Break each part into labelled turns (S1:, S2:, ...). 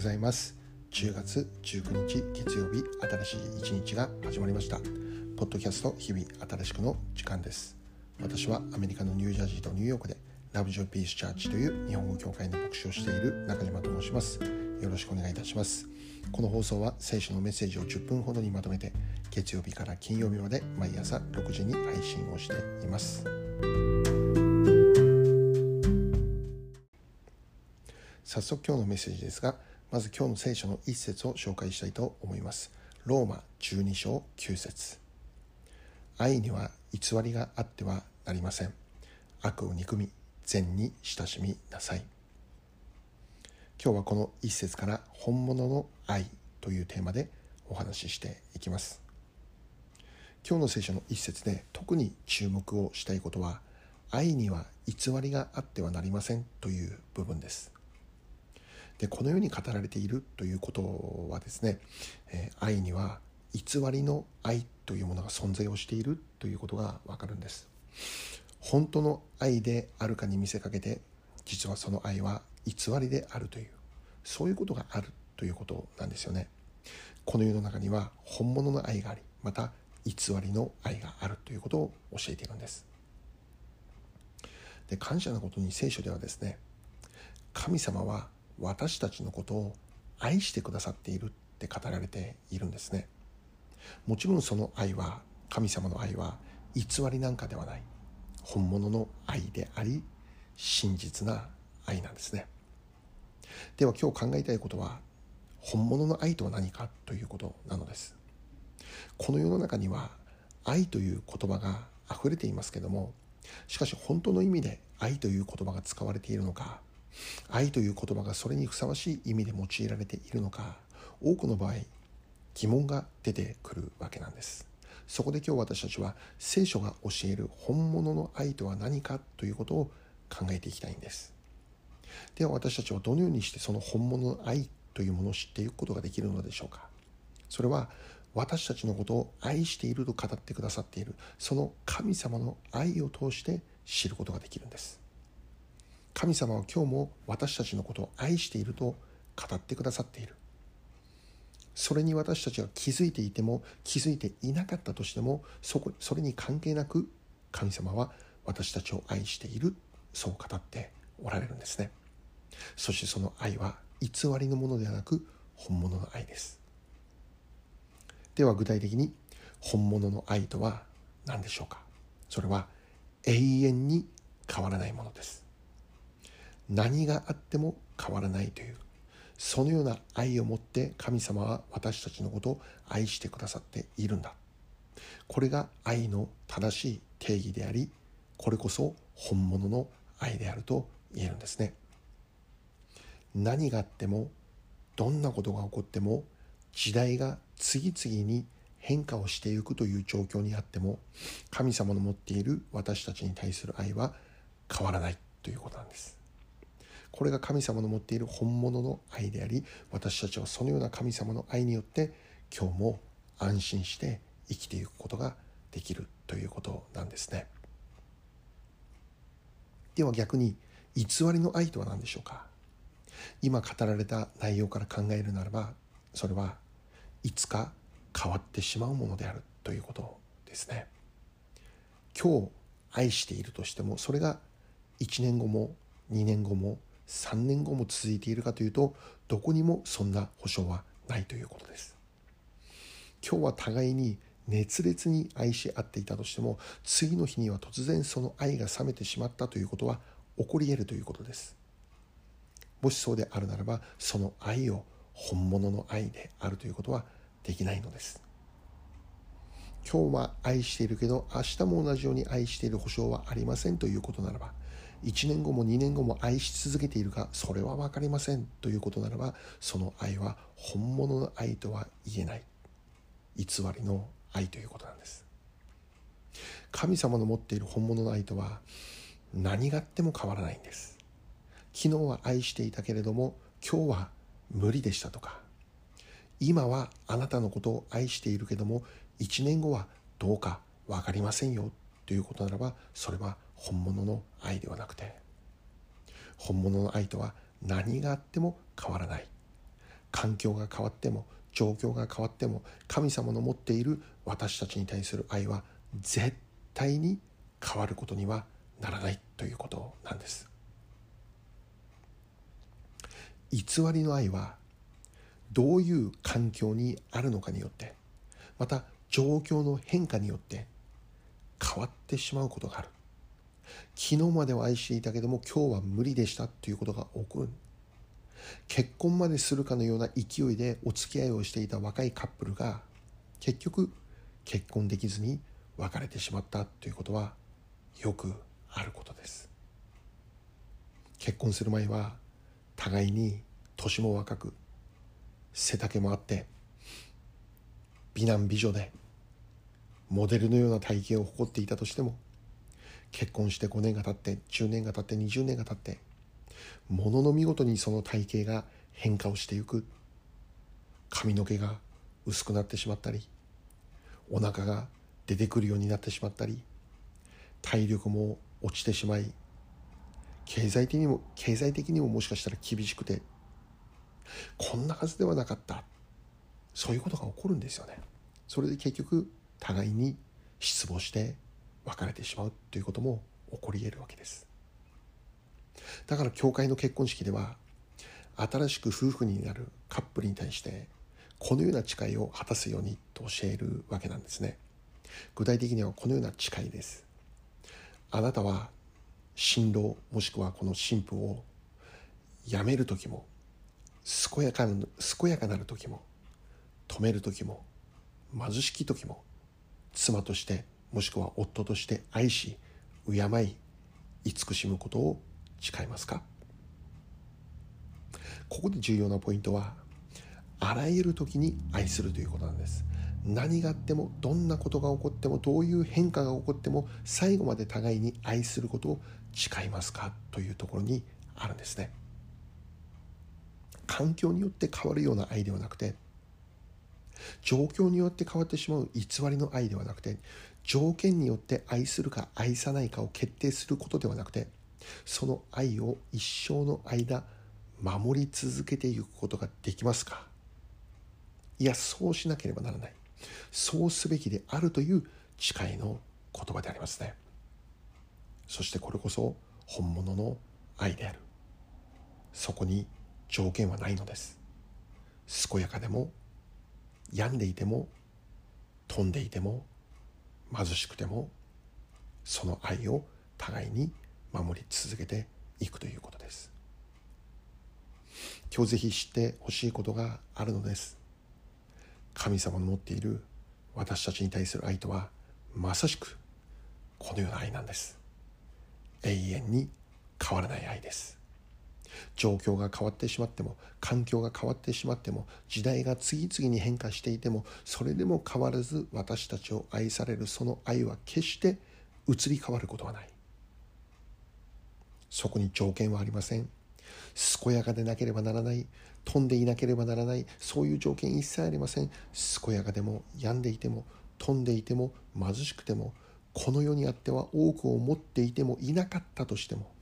S1: ございます。10月19日月曜日新しい一日が始まりました。ポッドキャスト日々新しくの時間です。私はアメリカのニュージャージーとニューヨークでラブジョーピースチャーチという日本語協会の牧師をしている中島と申します。よろしくお願いいたします。この放送は聖書のメッセージを10分ほどにまとめて月曜日から金曜日まで毎朝6時に配信をしています。早速今日のメッセージですがまず今日の聖書の一節を紹介したいと思います。ローマ12章9節。愛には偽りがあってはなりません。悪を憎み善に親しみなさい。今日はこの一節から本物の愛というテーマでお話ししていきます。今日の聖書の一節で特に注目をしたいことは愛には偽りがあってはなりませんという部分です。でこのように語られているということはですね、えー、愛には偽りの愛というものが存在をしているということがわかるんです。本当の愛であるかに見せかけて実はその愛は偽りであるというそういうことがあるということなんですよね。この世の中には本物の愛がありまた偽りの愛があるということを教えているんです。で感謝なことに聖書ではですね神様は私たちのことを愛してくださっているって語られているんですね。もちろんその愛は神様の愛は偽りなんかではない。本物の愛であり真実な愛なんですね。では今日考えたいことは本物の愛とは何かということなのです。この世の中には愛という言葉が溢れていますけどもしかし本当の意味で愛という言葉が使われているのか愛という言葉がそれにふさわしい意味で用いられているのか多くの場合疑問が出てくるわけなんです。そこで今日私たちは聖書が教える本物の愛とは何かということを考えていきたいんです。では私たちはどのようにしてその本物の愛というものを知っていくことができるのでしょうか。それは私たちのことを愛していると語ってくださっているその神様の愛を通して知ることができるんです。神様は今日も私たちのことを愛していると語ってくださっている。それに私たちが気づいていても気づいていなかったとしてもそこそれに関係なく神様は私たちを愛している。そう語っておられるんですね。そしてその愛は偽りのものではなく本物の愛です。では具体的に本物の愛とは何でしょうか？それは永遠に変わらないものです。何があっても変わらないというそのような愛を持って神様は私たちのことを愛してくださっているんだ。これが愛の正しい定義でありこれこそ本物の愛であると言えるんですね。何があってもどんなことが起こっても時代が次々に変化をしていくという状況にあっても神様の持っている私たちに対する愛は変わらないということなんです。これが神様の持っている本物の愛であり私たちはそのような神様の愛によって今日も安心して生きていくことができるということなんですね。では逆に偽りの愛とは何でしょうか？今語られた内容から考えるならばそれはいつか変わってしまうものであるということですね。今日愛しているとしてもそれが1年後も2年後も3年後も続いているかというとどこにもそんな保証はないということです。今日は互いに熱烈に愛し合っていたとしても次の日には突然その愛が冷めてしまったということは起こり得るということです。もしそうであるならばその愛を本物の愛であるということはできないのです。今日は愛しているけど明日も同じように愛している保証はありませんということならば1年後も2年後も愛し続けているかそれは分かりませんということならばその愛は本物の愛とは言えない。偽りの愛ということなんです。神様の持っている本物の愛とは何があっても変わらないんです。昨日は愛していたけれども今日は無理でしたとか。今はあなたのことを愛しているけども1年後はどうか分かりませんよということならばそれは本物の愛ではなくて本物の愛とは何があっても変わらない。環境が変わっても状況が変わっても神様の持っている私たちに対する愛は絶対に変わることにはならないということなんです。偽りの愛はどういう環境にあるのかによってまた状況の変化によって変わってしまうことがある。昨日までは愛していたけども今日は無理でしたということが起こる。結婚までするかのような勢いでお付き合いをしていた若いカップルが結局結婚できずに別れてしまったということはよくあることです。結婚する前は互いに年も若く背丈もあって美男美女でモデルのような体型を誇っていたとしても結婚して5年が経って10年が経って20年が経ってものの見事にその体型が変化をしていく。髪の毛が薄くなってしまったりお腹が出てくるようになってしまったり体力も落ちてしまい経済的にも経済的にももしかしたら厳しくてこんなはずではなかった。そういうことが起こるんですよね。それで結局互いに失望して別れてしまうということも起こり得るわけです。だから教会の結婚式では新しく夫婦になるカップルに対してこのような誓いを果たすようにと教えるわけなんですね。具体的にはこのような誓いです。あなたは新郎もしくはこの新婦を辞める時も健やかな健やかなる時も止める時も貧しき時も妻としてもしくは夫として愛し敬い慈しむことを誓いますか？ここで重要なポイントはあらゆる時に愛するということなんです。何があってもどんなことが起こってもどういう変化が起こっても最後まで互いに愛することを誓いますかというところにあるんですね。環境によって変わるような愛ではなくて状況によって変わってしまう偽りの愛ではなくて条件によって愛するか愛さないかを決定することではなくてその愛を一生の間守り続けていくことができますか？いやそうしなければならない。そうすべきであるという誓いの言葉でありますね。そしてこれこそ本物の愛である。そこに条件はないのです。健やかでも病んでいても飛んでいても貧しくてもその愛を互いに守り続けていくということです。今日ぜひ知ってほしいことがあるのです。神様の持っている私たちに対する愛とはまさしくこのような愛なんです。永遠に変わらない愛です。状況が変わってしまっても環境が変わってしまっても時代が次々に変化していてもそれでも変わらず私たちを愛されるその愛は決して移り変わることはない。そこに条件はありません。健やかでなければならない。飛んでいなければならない。そういう条件一切ありません。健やかでも病んでいても飛んでいても貧しくてもこの世にあっては多くを持っていてもいなかったとしても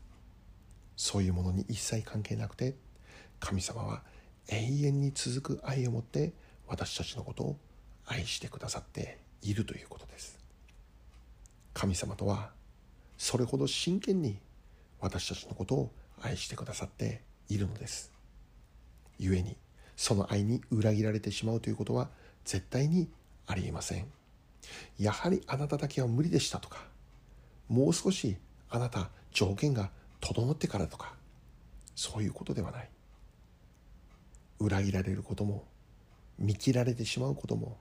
S1: そういうものに一切関係なくて神様は永遠に続く愛を持って私たちのことを愛してくださっているということです。神様とはそれほど真剣に私たちのことを愛してくださっているのです。故にその愛に裏切られてしまうということは絶対にありえません。やはりあなただけは無理でしたとかもう少しあなた条件が整ってからとかそういうことではない。裏切られることも見切られてしまうことも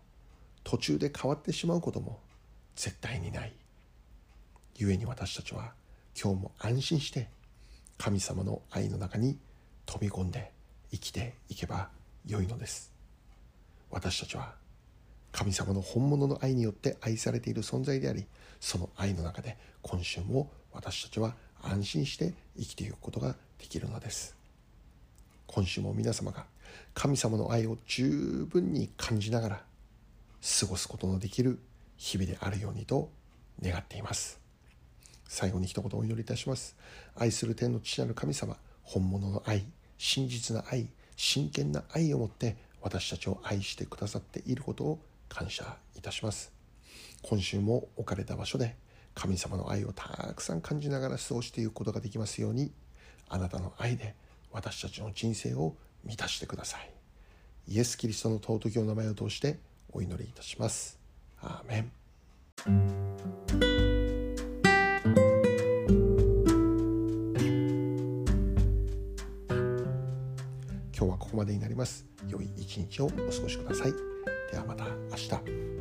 S1: 途中で変わってしまうことも絶対にない。故に私たちは今日も安心して神様の愛の中に飛び込んで生きていけばよいのです。私たちは神様の本物の愛によって愛されている存在でありその愛の中で今週も私たちは安心して生きていくことができるのです。今週も皆様が神様の愛を十分に感じながら過ごすことのできる日々であるようにと願っています。最後に一言お祈りいたします。愛する天の父なる神様本物の愛真実な愛真剣な愛を持って私たちを愛してくださっていることを感謝いたします。今週も置かれた場所で神様の愛をたくさん感じながら過ごしていくことができますようにあなたの愛で私たちの人生を満たしてください。イエス・キリストの尊きお名前を通してお祈りいたします。アーメン。今日はここまでになります。良い一日をお過ごしください。ではまた明日。